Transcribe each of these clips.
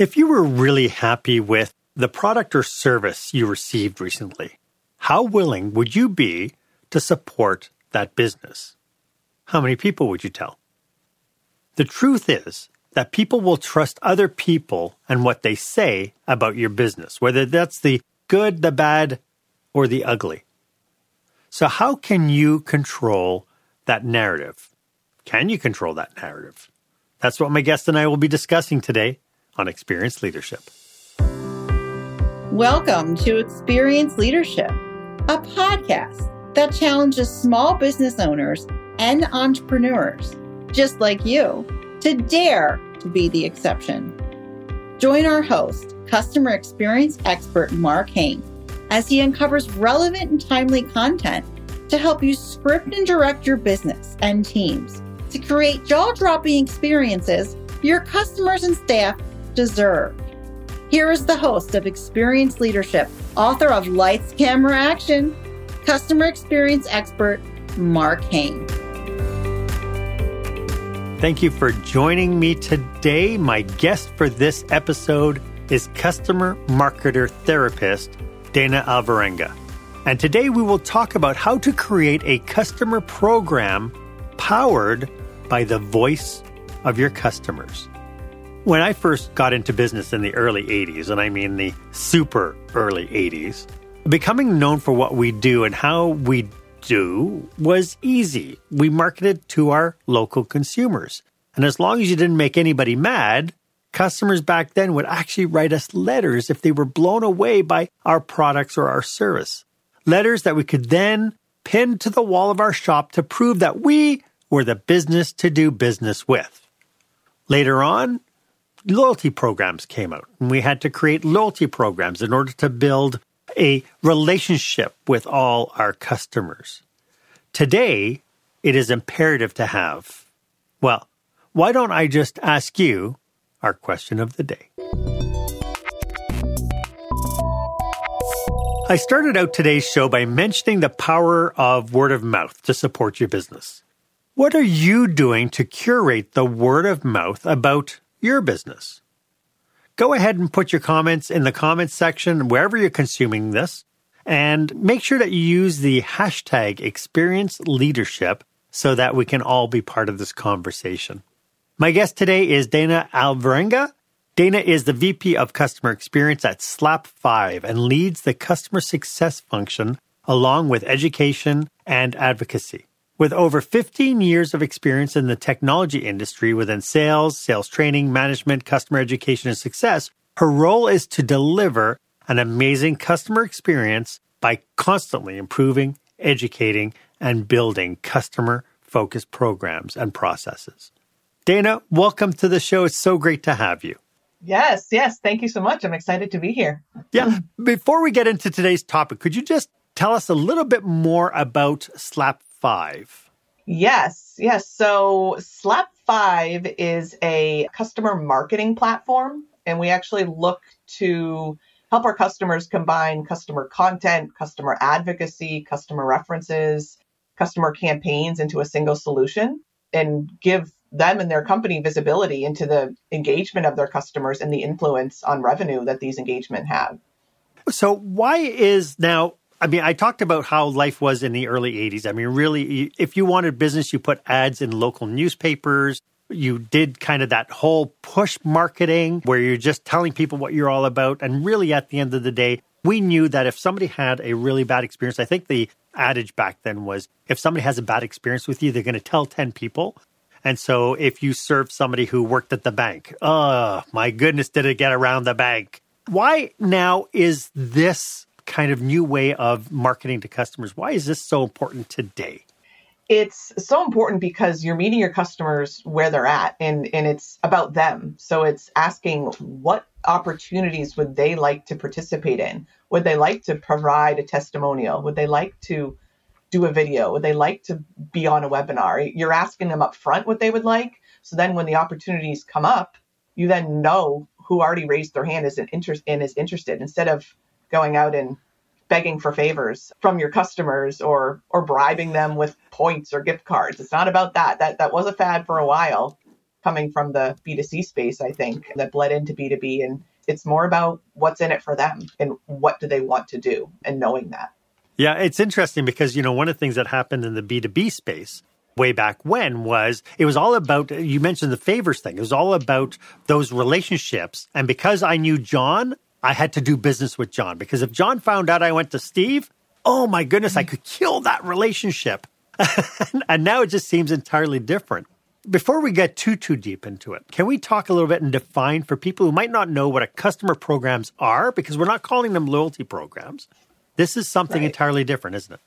If you were really happy with the product or service you received recently, how willing would you be to support that business? How many people would you tell? The truth is that people will trust other people and what they say about your business, whether that's the good, the bad, or the ugly. So, how can you control that narrative? Can you control that narrative? That's what my guest and I will be discussing today on Experience Leadership. Welcome to Experience Leadership, a podcast that challenges small business owners and entrepreneurs, just like you, to dare to be the exception. Join our host, customer experience expert Mark Hain, as he uncovers relevant and timely content to help you script and direct your business and teams to create jaw dropping experiences for your customers and staff deserve. Here is the host of Experience Leadership, author of Lights, Camera, Action, customer experience expert, Mark Hain. Thank you for joining me today. My guest for this episode is customer marketer therapist Dana Alvarenga. And today we will talk about how to create a customer program powered by the voice of your customers. When I first got into business in the early 80s, and I mean the super early 80s, becoming known for what we do and how we do was easy. We marketed to our local consumers. And as long as you didn't make anybody mad, customers back then would actually write us letters if they were blown away by our products or our service. Letters that we could then pin to the wall of our shop to prove that we were the business to do business with. Later on, loyalty programs came out, and we had to create loyalty programs in order to build a relationship with all our customers. Today, it is imperative to have. Well, why don't I just ask you our question of the day? I started out today's show by mentioning the power of word of mouth to support your business. What are you doing to curate the word of mouth about your business. Go ahead and put your comments in the comments section wherever you're consuming this. And make sure that you use the hashtag experience leadership so that we can all be part of this conversation. My guest today is Dana Alvarenga. Dana is the VP of Customer Experience at SlapFive and leads the customer success function along with education and advocacy. With over 15 years of experience in the technology industry within sales, sales training, management, customer education, and success, her role is to deliver an amazing customer experience by constantly improving, educating, and building customer focused programs and processes. Dana, welcome to the show. It's so great to have you. Yes, yes. Thank you so much. I'm excited to be here. Yeah. Before we get into today's topic, could you just tell us a little bit more about Slap Five? Yes, yes. So Slap Five is a customer marketing platform, and we actually look to help our customers combine customer content, customer advocacy, customer references, customer campaigns into a single solution and give them and their company visibility into the engagement of their customers and the influence on revenue that these engagement have. So why is now I mean, I talked about how life was in the early 80s. I mean, really, if you wanted business, you put ads in local newspapers. You did kind of that whole push marketing where you're just telling people what you're all about. And really, at the end of the day, we knew that if somebody had a really bad experience, I think the adage back then was if somebody has a bad experience with you, they're going to tell 10 people. And so if you serve somebody who worked at the bank, oh, my goodness, did it get around the bank? Why now is this kind of new way of marketing to customers. Why is this so important today? It's so important because you're meeting your customers where they're at and, and it's about them. So it's asking what opportunities would they like to participate in? Would they like to provide a testimonial? Would they like to do a video? Would they like to be on a webinar? You're asking them up front what they would like. So then when the opportunities come up, you then know who already raised their hand is an interest and is interested instead of going out and begging for favors from your customers or or bribing them with points or gift cards. It's not about that. That that was a fad for a while. coming from the B2C space, I think, that bled into B2B. And it's more about what's in it for them and what do they want to do and knowing that. Yeah, it's interesting because, you know, one of the things that happened in the B2B space way back when was it was all about you mentioned the favors thing. It was all about those relationships. And because I knew John, I had to do business with John because if John found out I went to Steve, oh my goodness, I could kill that relationship. and now it just seems entirely different. Before we get too too deep into it, can we talk a little bit and define for people who might not know what a customer programs are because we're not calling them loyalty programs. This is something right. entirely different, isn't it?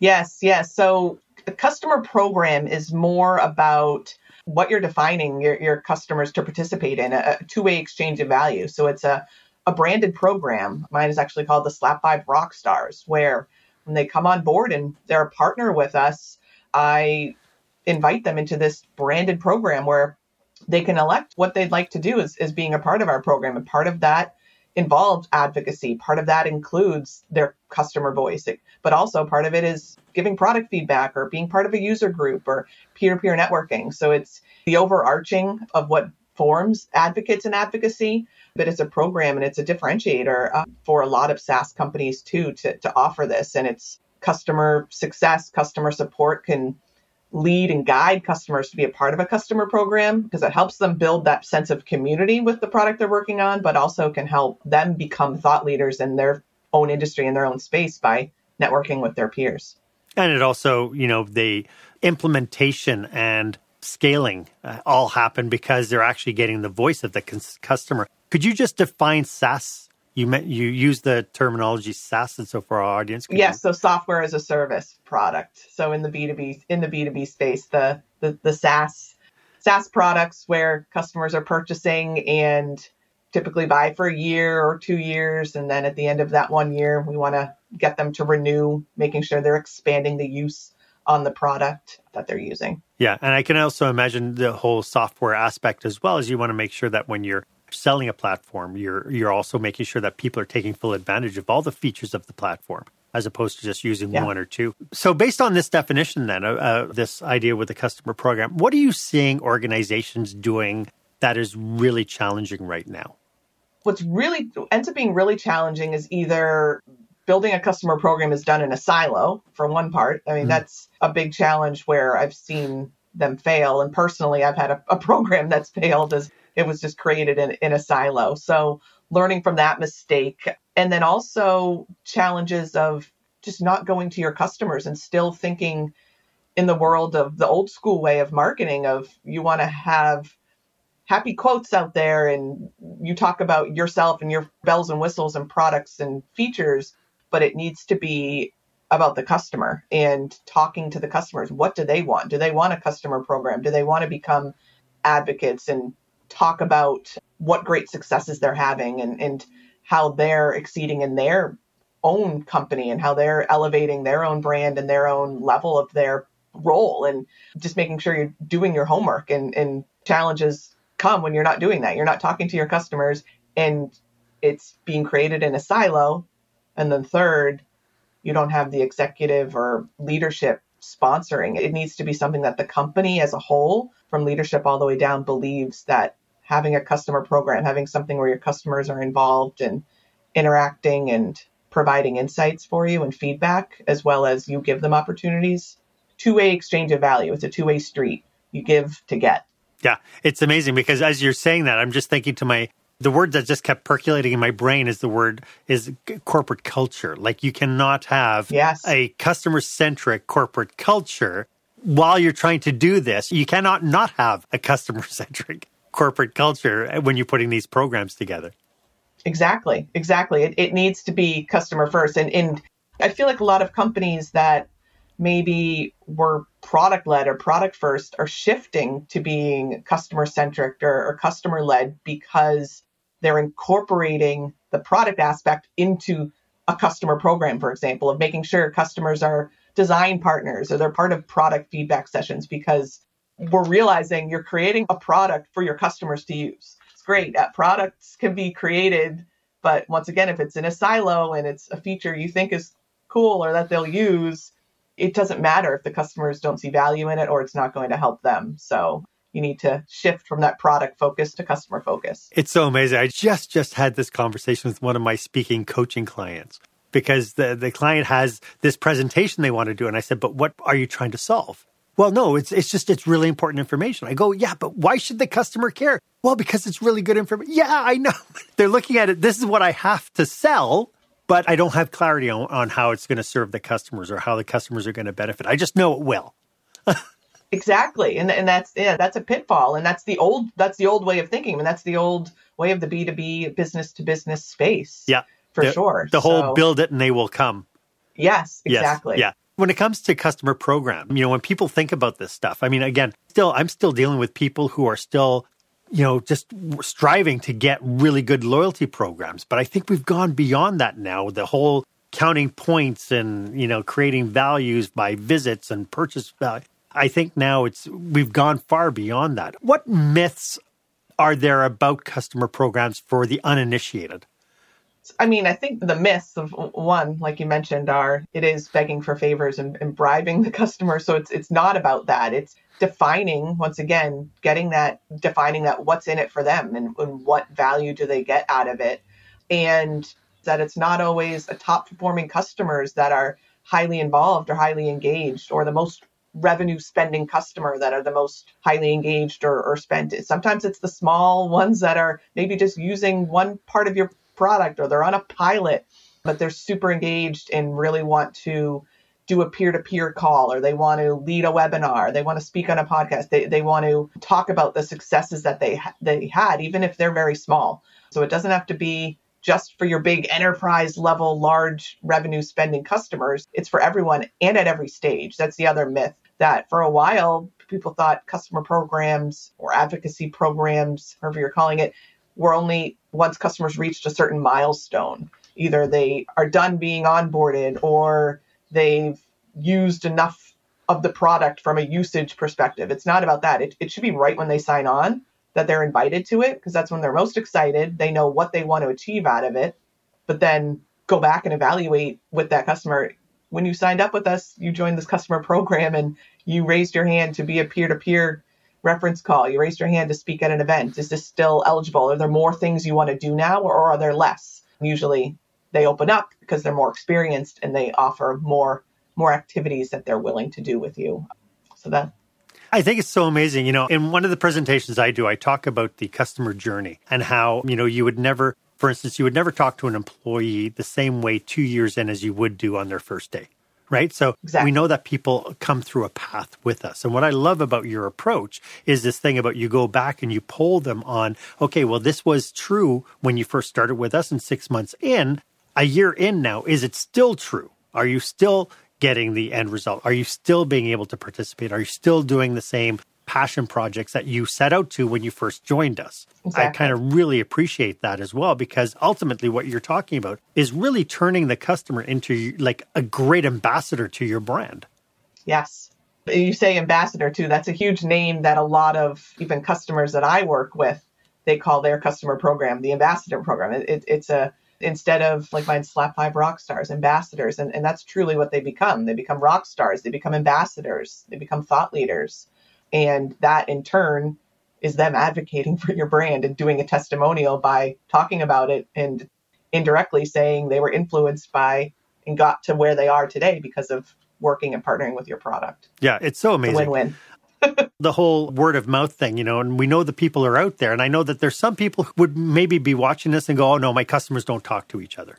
Yes, yes. So the customer program is more about what you're defining your, your customers to participate in, a, a two-way exchange of value. So it's a a branded program. Mine is actually called the SlapFive Rock Stars, where when they come on board and they're a partner with us, I invite them into this branded program where they can elect what they'd like to do as, as being a part of our program. And part of that involves advocacy. Part of that includes their customer voice, but also part of it is giving product feedback or being part of a user group or peer to peer networking. So it's the overarching of what forms advocates and advocacy, but it's a program and it's a differentiator uh, for a lot of SaaS companies too to, to offer this. And it's customer success, customer support can lead and guide customers to be a part of a customer program because it helps them build that sense of community with the product they're working on, but also can help them become thought leaders in their own industry in their own space by networking with their peers. And it also, you know, the implementation and scaling uh, all happen because they're actually getting the voice of the customer. Could you just define SaaS? You met, you use the terminology SaaS, and so for our audience, yes. So software as a service product. So in the B two B in the B two B space, the, the the SaaS SaaS products where customers are purchasing and typically buy for a year or two years, and then at the end of that one year, we want to get them to renew, making sure they're expanding the use on the product that they're using. Yeah, and I can also imagine the whole software aspect as well as you want to make sure that when you're selling a platform, you're you're also making sure that people are taking full advantage of all the features of the platform as opposed to just using yeah. one or two. So, based on this definition, then, uh, uh, this idea with the customer program, what are you seeing organizations doing that is really challenging right now? What's really ends up being really challenging is either building a customer program is done in a silo for one part. I mean, mm-hmm. that's a big challenge where I've seen them fail. And personally, I've had a, a program that's failed as it was just created in, in a silo. So learning from that mistake. And then also challenges of just not going to your customers and still thinking in the world of the old school way of marketing of you want to have happy quotes out there and you talk about yourself and your bells and whistles and products and features but it needs to be about the customer and talking to the customers. What do they want? Do they want a customer program? Do they want to become advocates and talk about what great successes they're having and, and how they're exceeding in their own company and how they're elevating their own brand and their own level of their role and just making sure you're doing your homework and, and challenges come when you're not doing that. You're not talking to your customers and it's being created in a silo and then third, you don't have the executive or leadership sponsoring. It needs to be something that the company as a whole, from leadership all the way down, believes that having a customer program, having something where your customers are involved and interacting and providing insights for you and feedback, as well as you give them opportunities. Two way exchange of value. It's a two way street. You give to get. Yeah, it's amazing because as you're saying that, I'm just thinking to my the word that just kept percolating in my brain is the word is corporate culture. Like you cannot have yes. a customer centric corporate culture while you're trying to do this. You cannot not have a customer centric corporate culture eh, when you're putting these programs together. Exactly. Exactly. It, it needs to be customer first. And, and I feel like a lot of companies that maybe were product led or product first are shifting to being customer centric or, or customer led because they're incorporating the product aspect into a customer program, for example, of making sure customers are design partners or they're part of product feedback sessions because we're realizing you're creating a product for your customers to use. It's great. that products can be created, but once again, if it's in a silo and it's a feature you think is cool or that they'll use, it doesn't matter if the customers don't see value in it or it's not going to help them. So you need to shift from that product focus to customer focus. It's so amazing. I just just had this conversation with one of my speaking coaching clients because the, the client has this presentation they want to do. And I said, but what are you trying to solve? Well, no, it's it's just it's really important information. I go, yeah, but why should the customer care? Well, because it's really good information. Yeah, I know. They're looking at it. This is what I have to sell, but I don't have clarity on, on how it's going to serve the customers or how the customers are going to benefit. I just know it will. exactly, and and that's yeah, that's a pitfall, and that's the old that's the old way of thinking, and that's the old way of the B two B business to business space. Yeah, for the, sure. The whole build it and they will come. Yes, exactly. Yes, yeah when it comes to customer program, you know, when people think about this stuff, I mean, again, still, I'm still dealing with people who are still, you know, just striving to get really good loyalty programs. But I think we've gone beyond that now. The whole counting points and, you know, creating values by visits and purchase value. I think now it's, we've gone far beyond that. What myths are there about customer programs for the uninitiated? I mean, I think the myths of one, like you mentioned, are it is begging for favors and, and bribing the customer. So it's it's not about that. It's defining once again, getting that defining that what's in it for them and, and what value do they get out of it, and that it's not always a top performing customers that are highly involved or highly engaged or the most revenue spending customer that are the most highly engaged or, or spent. Sometimes it's the small ones that are maybe just using one part of your product or they're on a pilot, but they're super engaged and really want to do a peer-to-peer call or they want to lead a webinar they want to speak on a podcast they, they want to talk about the successes that they they had even if they're very small so it doesn't have to be just for your big enterprise level large revenue spending customers it's for everyone and at every stage that's the other myth that for a while people thought customer programs or advocacy programs however you're calling it were only once customers reached a certain milestone. Either they are done being onboarded or they've used enough of the product from a usage perspective. It's not about that. It, it should be right when they sign on that they're invited to it because that's when they're most excited. They know what they want to achieve out of it, but then go back and evaluate with that customer. When you signed up with us, you joined this customer program and you raised your hand to be a peer to peer reference call, you raised your hand to speak at an event. Is this still eligible? Are there more things you want to do now or are there less? Usually they open up because they're more experienced and they offer more more activities that they're willing to do with you. So that I think it's so amazing. You know, in one of the presentations I do, I talk about the customer journey and how, you know, you would never, for instance, you would never talk to an employee the same way two years in as you would do on their first day right? So exactly. we know that people come through a path with us. And what I love about your approach is this thing about you go back and you pull them on, okay, well, this was true when you first started with us and six months in, a year in now, is it still true? Are you still getting the end result? Are you still being able to participate? Are you still doing the same passion projects that you set out to when you first joined us. Exactly. I kind of really appreciate that as well because ultimately what you're talking about is really turning the customer into like a great ambassador to your brand. Yes. You say ambassador too. That's a huge name that a lot of even customers that I work with, they call their customer program the ambassador program. It, it, it's a instead of like mine slap five rock stars ambassadors and, and that's truly what they become they become rock stars they become ambassadors they become thought leaders and that in turn is them advocating for your brand and doing a testimonial by talking about it and indirectly saying they were influenced by and got to where they are today because of working and partnering with your product. Yeah, it's so amazing. Win win. the whole word of mouth thing, you know, and we know the people are out there. And I know that there's some people who would maybe be watching this and go, oh, no, my customers don't talk to each other.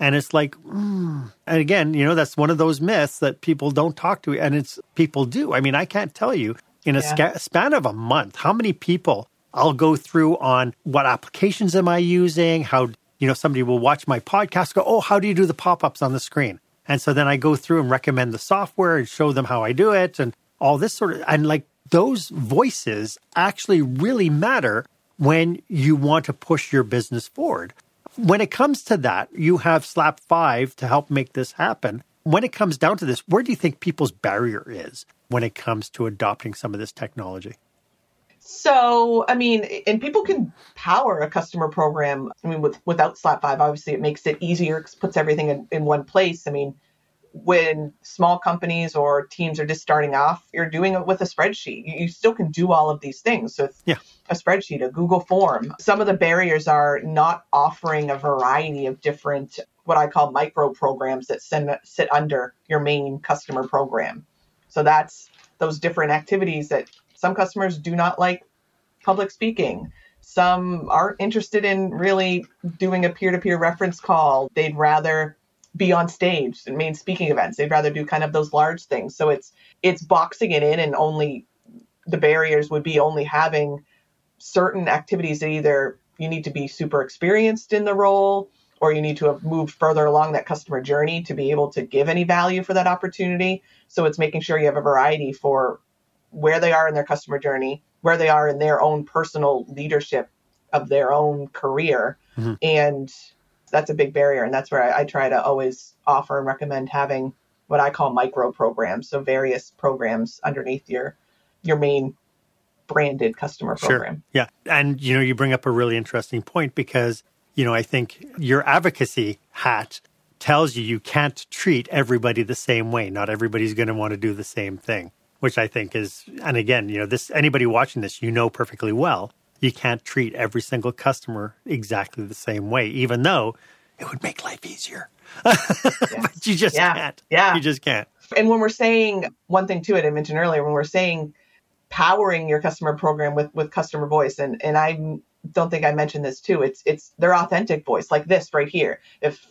And it's like, mm. and again, you know, that's one of those myths that people don't talk to, and it's people do. I mean, I can't tell you in a yeah. span of a month, how many people I'll go through on what applications am I using? How, you know, somebody will watch my podcast, go, oh, how do you do the pop ups on the screen? And so then I go through and recommend the software and show them how I do it and all this sort of, and like those voices actually really matter when you want to push your business forward. When it comes to that, you have SlapFive to help make this happen. When it comes down to this, where do you think people's barrier is? when it comes to adopting some of this technology? So, I mean, and people can power a customer program. I mean, with, without SlapFive, obviously it makes it easier, because puts everything in, in one place. I mean, when small companies or teams are just starting off, you're doing it with a spreadsheet. You, you still can do all of these things. So yeah. a spreadsheet, a Google form. Some of the barriers are not offering a variety of different what I call micro programs that send, sit under your main customer program. So that's those different activities that some customers do not like public speaking. Some aren't interested in really doing a peer to peer reference call. They'd rather be on stage and main speaking events. They'd rather do kind of those large things. So it's it's boxing it in and only the barriers would be only having certain activities that either you need to be super experienced in the role or you need to have moved further along that customer journey to be able to give any value for that opportunity. So it's making sure you have a variety for where they are in their customer journey, where they are in their own personal leadership of their own career. Mm-hmm. And that's a big barrier. And that's where I, I try to always offer and recommend having what I call micro programs. So various programs underneath your your main branded customer program. Sure. Yeah. And you know, you bring up a really interesting point because you know, I think your advocacy hat tells you you can't treat everybody the same way. Not everybody's going to want to do the same thing, which I think is, and again, you know, this anybody watching this, you know perfectly well, you can't treat every single customer exactly the same way, even though it would make life easier. but you just yeah. can't. Yeah. You just can't. And when we're saying one thing to it, I mentioned earlier, when we're saying powering your customer program with, with customer voice, and, and I'm don't think I mentioned this too. It's it's their authentic voice, like this right here. If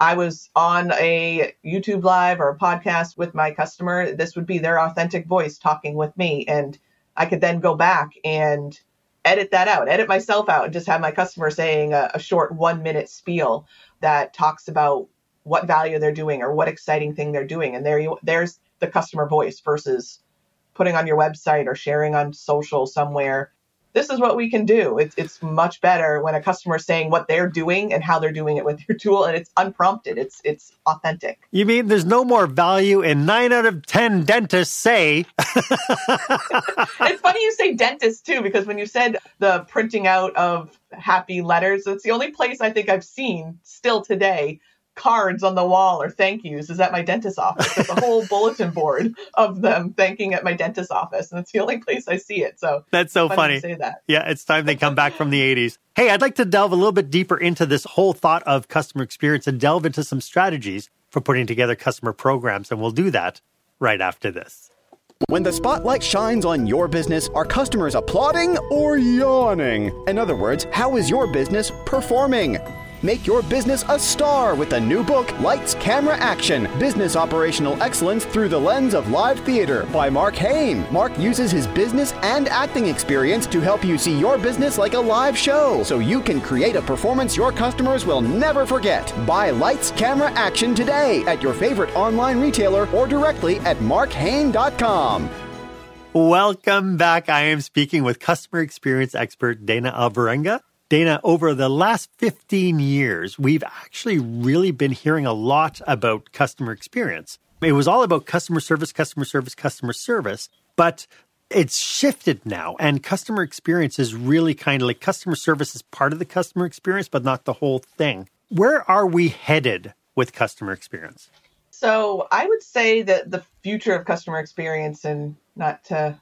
I was on a YouTube live or a podcast with my customer, this would be their authentic voice talking with me, and I could then go back and edit that out, edit myself out, and just have my customer saying a, a short one minute spiel that talks about what value they're doing or what exciting thing they're doing, and there you there's the customer voice versus putting on your website or sharing on social somewhere this is what we can do. It's, it's much better when a customer is saying what they're doing and how they're doing it with your tool, and it's unprompted. It's it's authentic. You mean there's no more value in nine out of ten dentists say? it's funny you say dentist too, because when you said the printing out of happy letters, it's the only place I think I've seen still today cards on the wall or thank yous is at my dentist's office. There's a whole bulletin board of them thanking at my dentist's office, and it's the only place I see it. So that's so funny. funny. say that. Yeah, it's time they come back from the 80s. Hey, I'd like to delve a little bit deeper into this whole thought of customer experience and delve into some strategies for putting together customer programs, and we'll do that right after this. When the spotlight shines on your business, are customers applauding or yawning? In other words, how is your business performing? Make your business a star with the new book, Lights, Camera, Action Business Operational Excellence Through the Lens of Live Theater by Mark Hain. Mark uses his business and acting experience to help you see your business like a live show so you can create a performance your customers will never forget. Buy Lights, Camera, Action today at your favorite online retailer or directly at markhain.com. Welcome back. I am speaking with customer experience expert Dana Alvarenga. Dana, over the last 15 years, we've actually really been hearing a lot about customer experience. It was all about customer service, customer service, customer service, but it's shifted now. And customer experience is really kind of like customer service is part of the customer experience, but not the whole thing. Where are we headed with customer experience? So I would say that the future of customer experience, and not to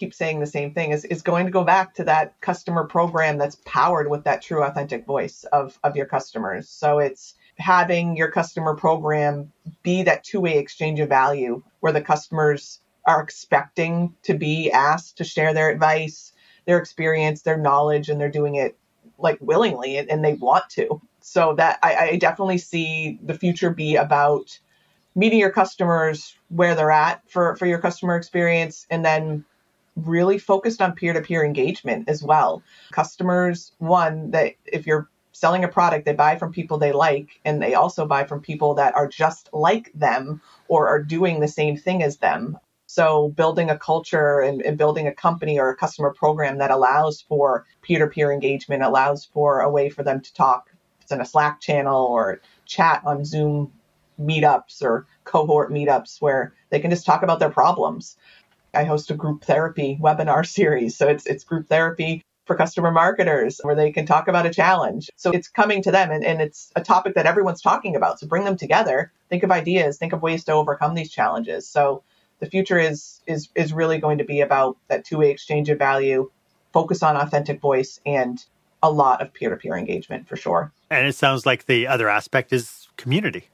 keep saying the same thing is, is going to go back to that customer program that's powered with that true authentic voice of, of your customers. So it's having your customer program be that two-way exchange of value where the customers are expecting to be asked to share their advice, their experience, their knowledge, and they're doing it like willingly and, and they want to. So that I, I definitely see the future be about meeting your customers where they're at for, for your customer experience and then really focused on peer to peer engagement as well. Customers, one, that if you're selling a product, they buy from people they like, and they also buy from people that are just like them or are doing the same thing as them. So, building a culture and, and building a company or a customer program that allows for peer to peer engagement, allows for a way for them to talk. It's in a Slack channel or chat on Zoom meetups or cohort meetups where they can just talk about their problems I host a group therapy webinar series. So it's it's group therapy for customer marketers where they can talk about a challenge. So it's coming to them and, and it's a topic that everyone's talking about. So bring them together, think of ideas, think of ways to overcome these challenges. So the future is is is really going to be about that two-way exchange of value, focus on authentic voice and a lot of peer-to-peer engagement for sure. And it sounds like the other aspect is community.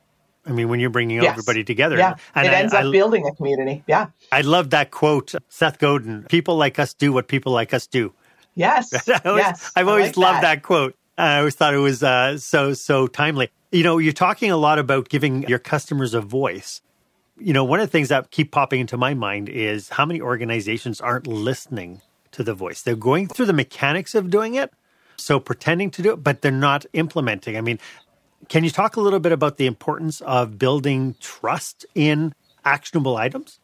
I mean, when you're bringing Yes. everybody together. Yeah, And it I- ends I- up building a community. Yeah. I love that quote, Seth Godin. People like us do what people like us do. Yes. I always, yes. I've always like loved that. quote. I always thought it was uh, so so timely. You know, you're talking a lot about giving your customers a voice. You know, one of the things that keep popping into my mind is how many organizations aren't listening to the voice. They're going through the mechanics of doing it, so pretending to do it, but they're not implementing. I mean, can you talk a little bit about the importance of building trust in actionable items?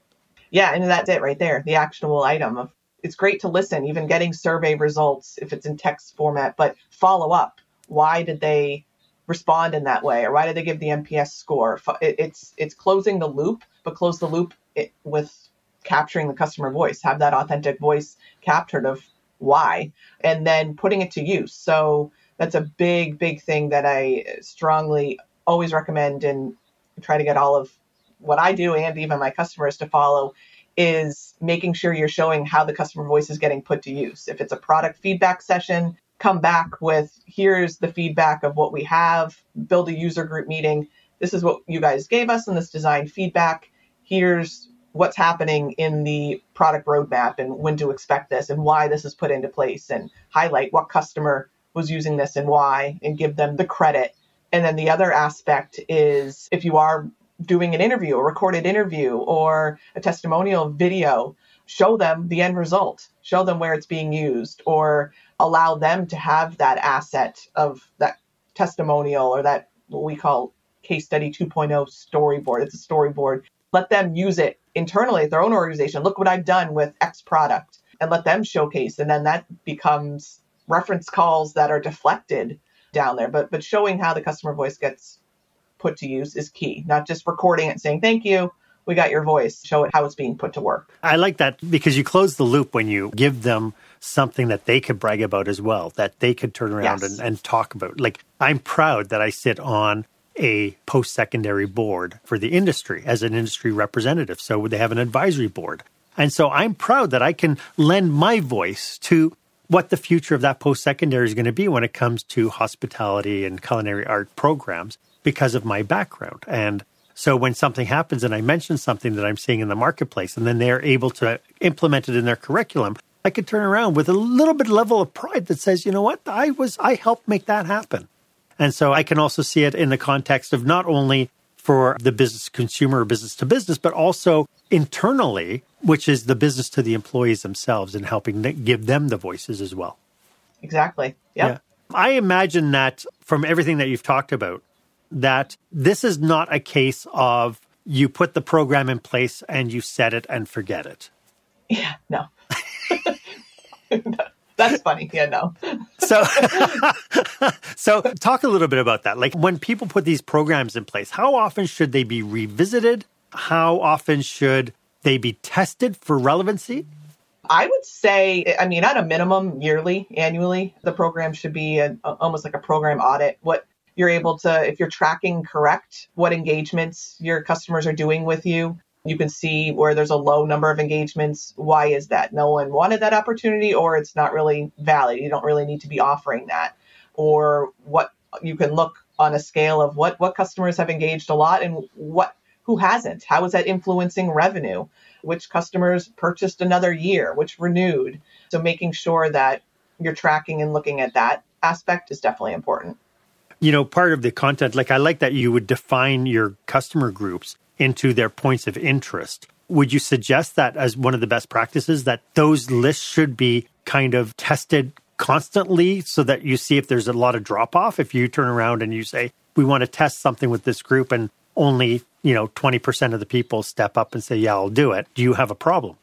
Yeah, and that's it right there, the actionable item of it's great to listen, even getting survey results if it's in text format, but follow up. Why did they respond in that way, or why did they give the NPS score? It- It's it's closing the loop, but close the loop it, with capturing the customer voice, have that authentic voice captured of why, and then putting it to use. So that's a big, big thing that I strongly always recommend and try to get all of what I do and even my customers to follow is making sure you're showing how the customer voice is getting put to use. If it's a product feedback session, come back with here's the feedback of what we have, build a user group meeting. This is what you guys gave us in this design feedback. Here's what's happening in the product roadmap and when to expect this and why this is put into place and highlight what customer was using this and why and give them the credit. And then the other aspect is if you are doing an interview, a recorded interview, or a testimonial video, show them the end result, show them where it's being used, or allow them to have that asset of that testimonial or that what we call case study 2.0 storyboard. It's a storyboard. Let them use it internally at their own organization. Look what I've done with X product and let them showcase. And then that becomes reference calls that are deflected down there. But but showing how the customer voice gets put to use is key. Not just recording it saying thank you. We got your voice. Show it how it's being put to work. I like that because you close the loop when you give them something that they could brag about as well, that they could turn around Yes. and, and talk about. Like, I'm proud that I sit on a post secondary board for the industry as an industry representative. So would they have an advisory board. And so I'm proud that I can lend my voice to what the future of that post secondary is going to be when it comes to hospitality and culinary art programs because of my background. And so when something happens and I mention something that I'm seeing in the marketplace and then they're able to implement it in their curriculum, I could turn around with a little bit level of pride that says, you know what, I was I helped make that happen. And so I can also see it in the context of not only for the business consumer or business to business, but also internally, which is the business to the employees themselves and helping give them the voices as well. Exactly. Yep. I imagine that from everything that you've talked about, that this is not a case of you put the program in place and you set it and forget it. Yeah. No. That's funny. Yeah. No. So, so talk a little bit about that. Like when people put these programs in place, how often should they be revisited? How often should they be tested for relevancy? I would say, I mean, at a minimum, yearly, annually, the program should be a, almost like a program audit. What you're able to, if you're tracking correct, what engagements your customers are doing with you. You can see where there's a low number of engagements. Why is that? No one wanted that opportunity, or it's not really valid. You don't really need to be offering that. Or what you can look on a scale of what what customers have engaged a lot and what who hasn't. How is that influencing revenue? Which customers purchased another year, which renewed. So making sure that you're tracking and looking at that aspect is definitely important. You know, part of the content, like I like that you would define your customer groups into their points of interest. Would you suggest that as one of the best practices that those lists should be kind of tested constantly so that you see if there's a lot of drop off? If you turn around and you say, we want to test something with this group and only, you know, 20% of the people step up and say, yeah, I'll do it. Do you have a problem?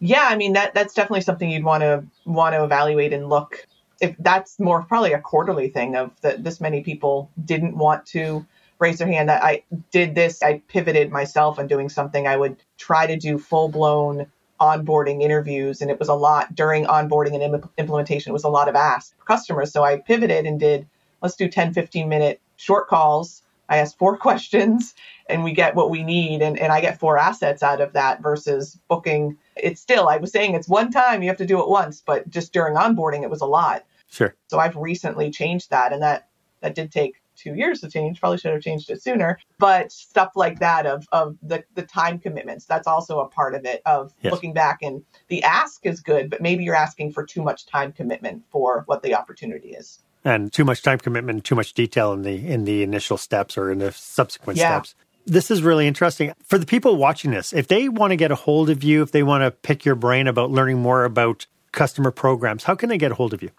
Yeah, I mean that that's definitely something you'd want to want to evaluate and look if that's more probably a quarterly thing of that this many people didn't want to raise their hand that I did this I pivoted myself on doing something I would try to do full blown onboarding interviews and it was a lot during onboarding and Im- implementation. It was a lot of ask for customers. So I pivoted and did, let's do 10, 15 minute short calls. I ask four questions and we get what we need. And, and I get four assets out of that versus booking. It's still, I was saying it's one time, you have to do it once, but just during onboarding, it was a lot. Sure. So I've recently changed that. And that, that did take two years to change. Probably should have changed it sooner. But stuff like that of of the the time commitments, that's also a part of it. Of yes. looking back and the ask is good, but maybe you're asking for too much time commitment for what the opportunity is. And too much time commitment, too much detail in the in the initial steps or in the subsequent yeah. steps. This is really interesting. For the people watching this, if they want to get a hold of you, if they want to pick your brain about learning more about customer programs, how can they get a hold of you?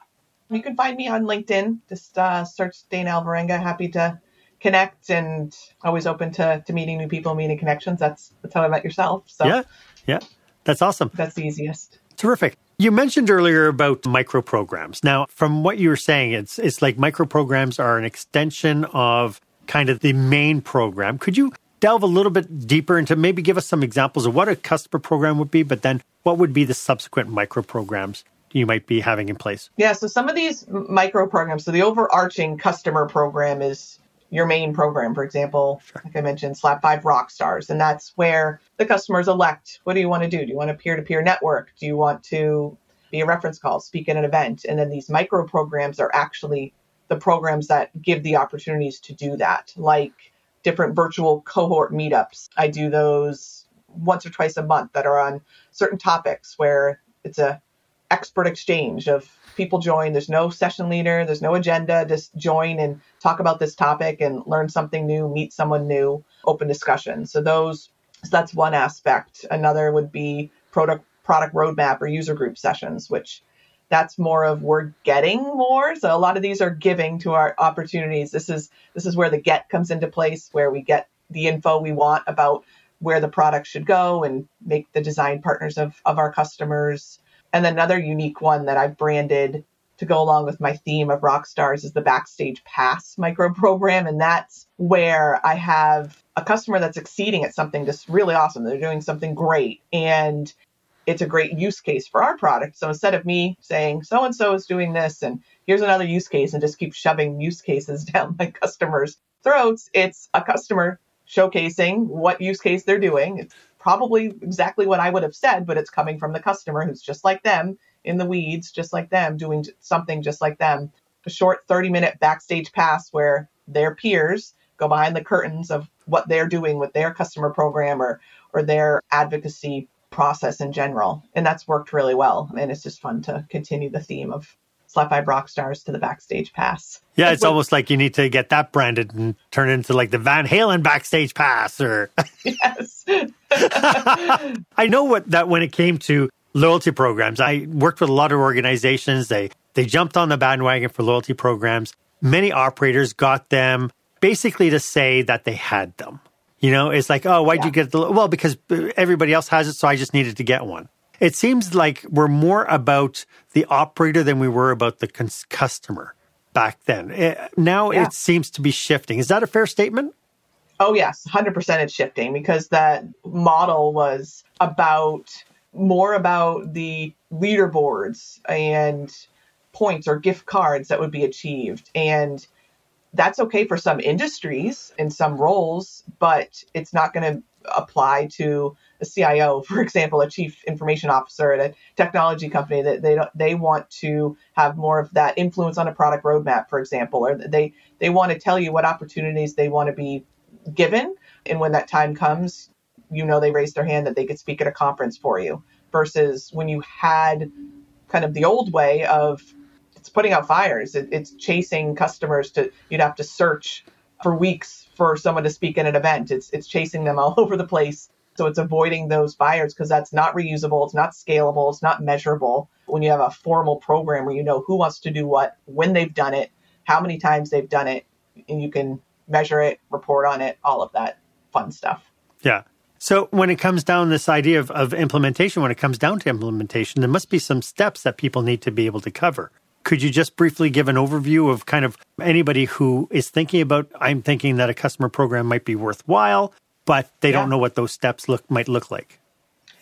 You can find me on LinkedIn. Just uh, search Dana Alvarenga. Happy to connect and always open to, to meeting new people, meeting connections. That's that's how I met yourself. So yeah, yeah, that's awesome. That's the easiest. Terrific. You mentioned earlier about micro programs. Now, from what you were saying, it's it's like micro programs are an extension of kind of the main program. Could you delve a little bit deeper into maybe give us some examples of what a customer program would be, but then what would be the subsequent micro programs you might be having in place? Yeah, so some of these micro programs, so the overarching customer program is your main program, for example, sure. like I mentioned, SlapFive Rockstars. And that's where the customers elect what do you want to do? Do you want a peer to peer network? Do you want to be a reference call, speak at an event? And then these micro programs are actually the programs that give the opportunities to do that, like different virtual cohort meetups. I do those once or twice a month that are on certain topics where it's a expert exchange of people join. There's no session leader, there's no agenda. Just join and talk about this topic and learn something new, meet someone new, open discussion. So those so that's one aspect. Another would be product product roadmap or user group sessions, which that's more of we're getting more. So a lot of these are giving to our opportunities. This is this is where the get comes into place, where we get the info we want about where the product should go and make the design partners of, of our customers and another unique one that I've branded to go along with my theme of rock stars is the backstage pass micro program. And that's where i have a customer that's exceeding at something just really awesome. They're doing something great. And it's a great use case for our product. So instead of me saying so and so is doing this and here's another use case and just keep shoving use cases down my customers throats it's a customer showcasing what use case they're doing probably exactly what I would have said, but it's coming from the customer who's just like them in the weeds, just like them, doing something just like them. A short 30 minute backstage pass where their peers go behind the curtains of what they're doing with their customer program or, or their advocacy process in general. And that's worked really well. And it's just fun to continue the theme of 5 Rock Stars to the backstage pass. Yeah, it's almost like you need to get that branded and turn it into like the Van Halen backstage pass or Yes. I know what that when it came to loyalty programs, I worked with a lot of organizations. They they jumped on the bandwagon for loyalty programs. Many operators got them basically to say that they had them. You know, it's like, oh, why'd yeah. you get the well? Because everybody else has it, so I just needed to get one. It seems like we're more about the operator than we were about the customer back then. It, eh, now yeah. it seems to be shifting. Is that a fair statement? Oh, yes, 100% it's shifting because that model was about more about the leaderboards and points or gift cards that would be achieved. And that's okay for some industries and some roles, but it's not going to apply to a CIO, for example, a chief information officer at a technology company that they they want to have more of that influence on a product roadmap, for example, or they they want to tell you what opportunities they want to be given, and when that time comes, you know they raised their hand that they could speak at a conference for you. Versus when you had kind of the old way of it's putting out fires, it, it's chasing customers to you'd have to search for weeks for someone to speak at an event. It's it's chasing them all over the place. So it's avoiding those buyers because that's not reusable, it's not scalable, it's not measurable. When you have a formal program where you know who wants to do what, when they've done it, how many times they've done it, and you can measure it, report on it, all of that fun stuff. Yeah. So when it comes down this idea of, of implementation, when it comes down to implementation, there must be some steps that people need to be able to cover. Could you just briefly give an overview of kind of anybody who is thinking about, I'm thinking that a customer program might be worthwhile, but they yeah. don't know what those steps look might look like?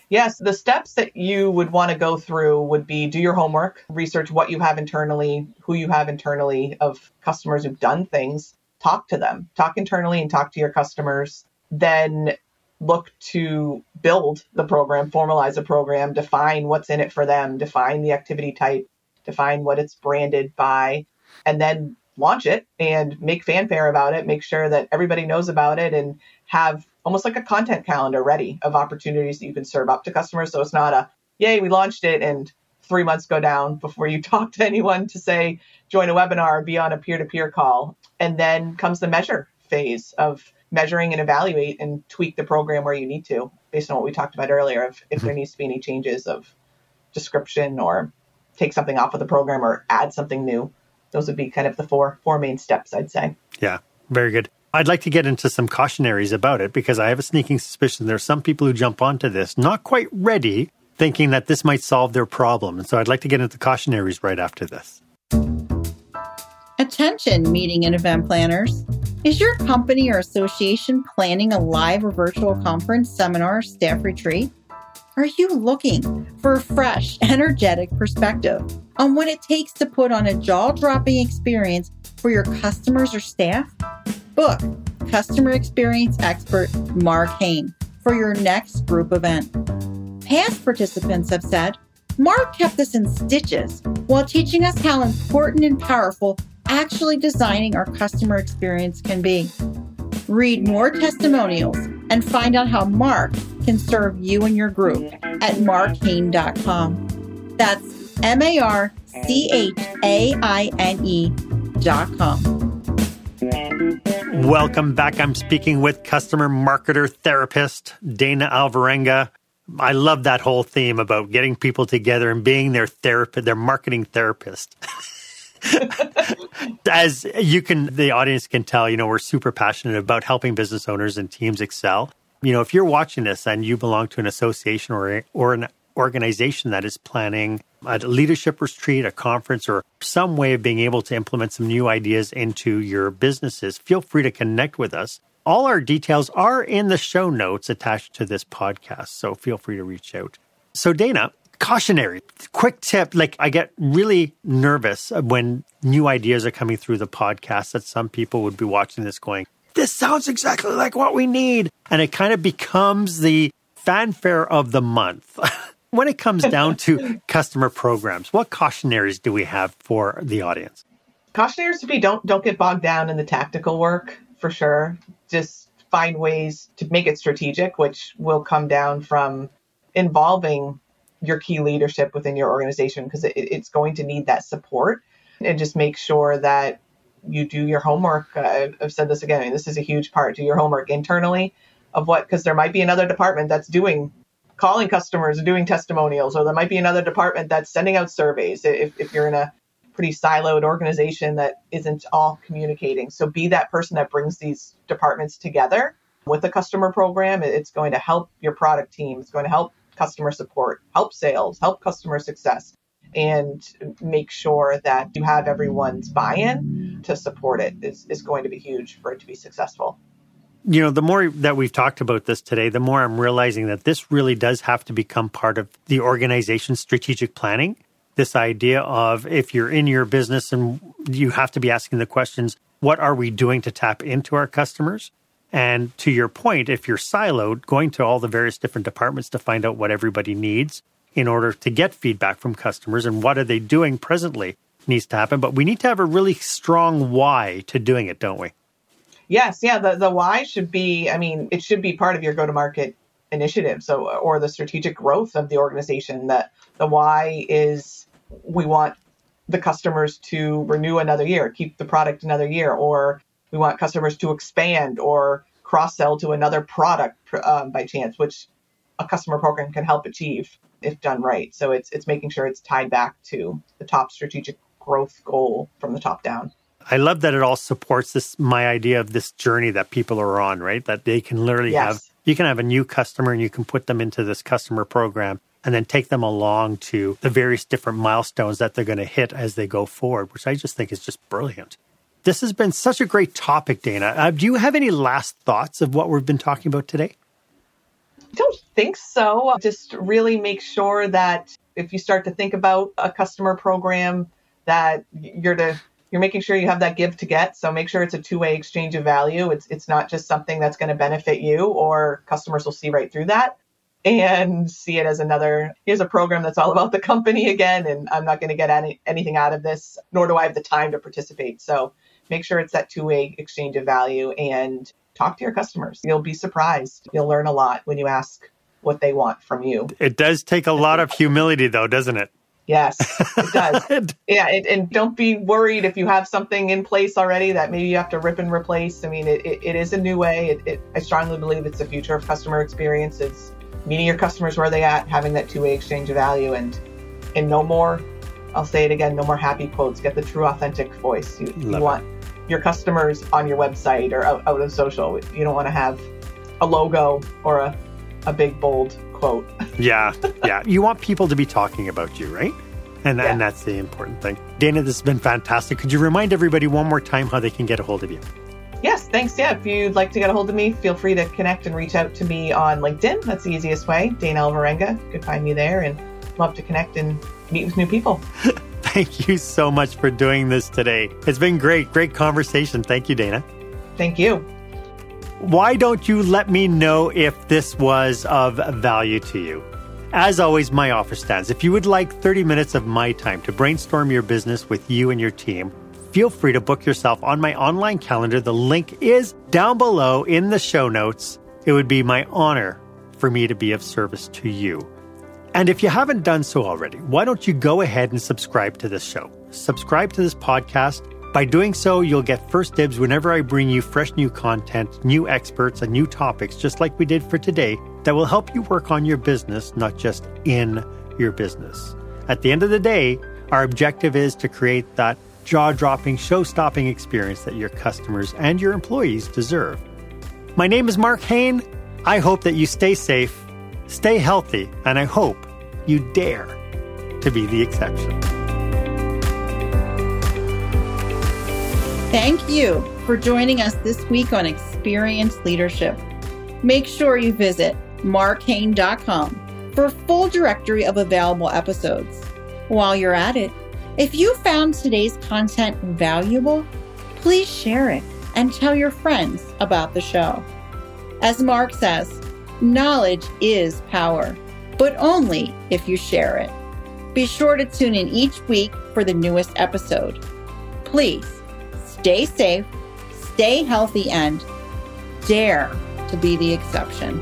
Yes, the steps that you would want to go through would be do your homework, research what you have internally, who you have internally of customers who've done things, talk to them, talk internally and talk to your customers. Then look to build the program, formalize a program, define what's in it for them, define the activity type, define what it's branded by, and then launch it and make fanfare about it, make sure that everybody knows about it and have almost like a content calendar ready of opportunities that you can serve up to customers. So it's not a, yay, we launched it and three months go down before you talk to anyone to say, join a webinar, be on a peer to peer call. And then comes the measure phase of measuring and evaluate and tweak the program where you need to based on what we talked about earlier of if there mm-hmm. needs to be any changes of description or take something off of the program or add something new. Those would be kind of the four four main steps i'd say. Yeah very good. I'd like to get into some cautionaries about it because i have a sneaking suspicion there are some people who jump onto this not quite ready thinking that this might solve their problem. And so i'd like to get into cautionaries right after this. Attention meeting and event planners. Is your company or association planning a live or virtual conference, seminar, staff retreat? Are you looking for a fresh, energetic perspective on what it takes to put on a jaw dropping experience for your customers or staff? Book customer experience expert Mark Hain for your next group event. Past participants have said, Mark kept us in stitches while teaching us how important and powerful actually designing our customer experience can be. Read more testimonials and find out how Mark can serve you and your group at marchaine.com. That's M A R C H A I N E.com. Welcome back. I'm speaking with customer marketer therapist Dana Alvarenga. I love that whole theme about getting people together and being their therapist, their marketing therapist. As you can, the audience can tell, you know, we're super passionate about helping business owners and teams excel. You know, if you're watching this and you belong to an association or, or an organization that is planning a leadership retreat, a conference, or some way of being able to implement some new ideas into your businesses, feel free to connect with us. All our details are in the show notes attached to this podcast, so feel free to reach out. So, Dana, cautionary quick tip like i get really nervous when new ideas are coming through the podcast that some people would be watching this going this sounds exactly like what we need. And it kind of becomes the fanfare of the month. When it comes down to customer programs what cautionaries do we have for the audience? Cautionaries to be don't don't get bogged down in the tactical work for sure. Just find ways to make it strategic which will come down from involving your key leadership within your organization because it, it's going to need that support. And just make sure that you do your homework. I've said this again, I mean, this is a huge part. Do your homework internally of what, because there might be another department that's doing calling customers or doing testimonials, or there might be another department that's sending out surveys if, if you're in a pretty siloed organization that isn't all communicating. So be that person that brings these departments together with a customer program. It's going to help your product team. It's going to help customer support, help sales, help customer success, and make sure that you have everyone's buy in to support it is, is going to be huge for it to be successful. You know, the more that we've talked about this today, the more I'm realizing that this really does have to become part of the organization's strategic planning. This idea of if you're in your business and you have to be asking the questions, what are we doing to tap into our customers? And to your point, if you're siloed, going to all the various different departments to find out what everybody needs in order to get feedback from customers and what are they doing presently needs to happen. But we need to have a really strong why to doing it, don't we? Yes, yeah. The the why should be, I mean, it should be part of your go to market initiative. So or the strategic growth of the organization. That the why is we want the customers to renew another year, keep the product another year, or we want customers to expand or cross sell to another product um, by chance, which a customer program can help achieve if done right. So it's it's making sure it's tied back to the top strategic growth goal from the top down. I love that it all supports this my idea of this journey that people are on, right? That they can literally yes. have you can have a new customer and you can put them into this customer program and then take them along to the various different milestones that they're going to hit as they go forward, which I just think is just brilliant. This has been such a great topic, Dana. Uh, do you have any last thoughts of what we've been talking about today? I don't think so. Just really make sure that if you start to think about a customer program, that you're to you're making sure you have that give to get. So make sure it's a two-way exchange of value. It's it's not just something that's going to benefit you or customers will see right through that and see it as another here's a program that's all about the company again and I'm not going to get any, anything out of this nor do I have the time to participate. So make sure it's that two-way exchange of value and talk to your customers. You'll be surprised. You'll learn a lot when you ask what they want from you. It does take a lot of humility, though, doesn't it? Yes, it does. yeah, it, and don't be worried if you have something in place already that maybe you have to rip and replace. I mean, it, it, it is a new way. It, I strongly believe it's the future of customer experience. It's meeting your customers where they at, having that two-way exchange of value, and and no more. I'll say it again: no more happy quotes. Get the true, authentic voice. You, you want your customers on your website or out, out of social. You don't want to have a logo or a a big bold yeah, yeah. You want people to be talking about you, right? And, yeah. and that's the important thing. Dana, this has been fantastic. Could you remind everybody one more time how they can get a hold of you? Yes, thanks. Yeah, if you'd like to get a hold of me, feel free to connect and reach out to me on LinkedIn. That's the easiest way. Dana Alvarenga. You can find me there and love to connect and meet with new people. Thank you so much for doing this today. It's been great, great conversation. Thank you, Dana. Thank you why don't you let me know if this was of value to you? As always, my offer stands. If you would like 30 minutes of my time to brainstorm your business with you and your team, feel free to book yourself on my online calendar. The link is down below in the show notes. It would be my honor for me to be of service to you. And if you haven't done so already, why don't you go ahead and subscribe to this show? Subscribe to this podcast by doing so, you'll get first dibs whenever I bring you fresh new content, new experts, and new topics, just like we did for today, that will help you work on your business, not just in your business. At the end of the day, our objective is to create that jaw dropping, show stopping experience that your customers and your employees deserve. My name is Mark Hain. I hope that you stay safe, stay healthy, and I hope you dare to be the exception. Thank you for joining us this week on Experience Leadership. Make sure you visit marchaine.com for a full directory of available episodes. While you're at it, if you found today's content valuable, please share it and tell your friends about the show. As Mark says, knowledge is power, but only if you share it. Be sure to tune in each week for the newest episode. Please stay safe, stay healthy, and dare to be the exception.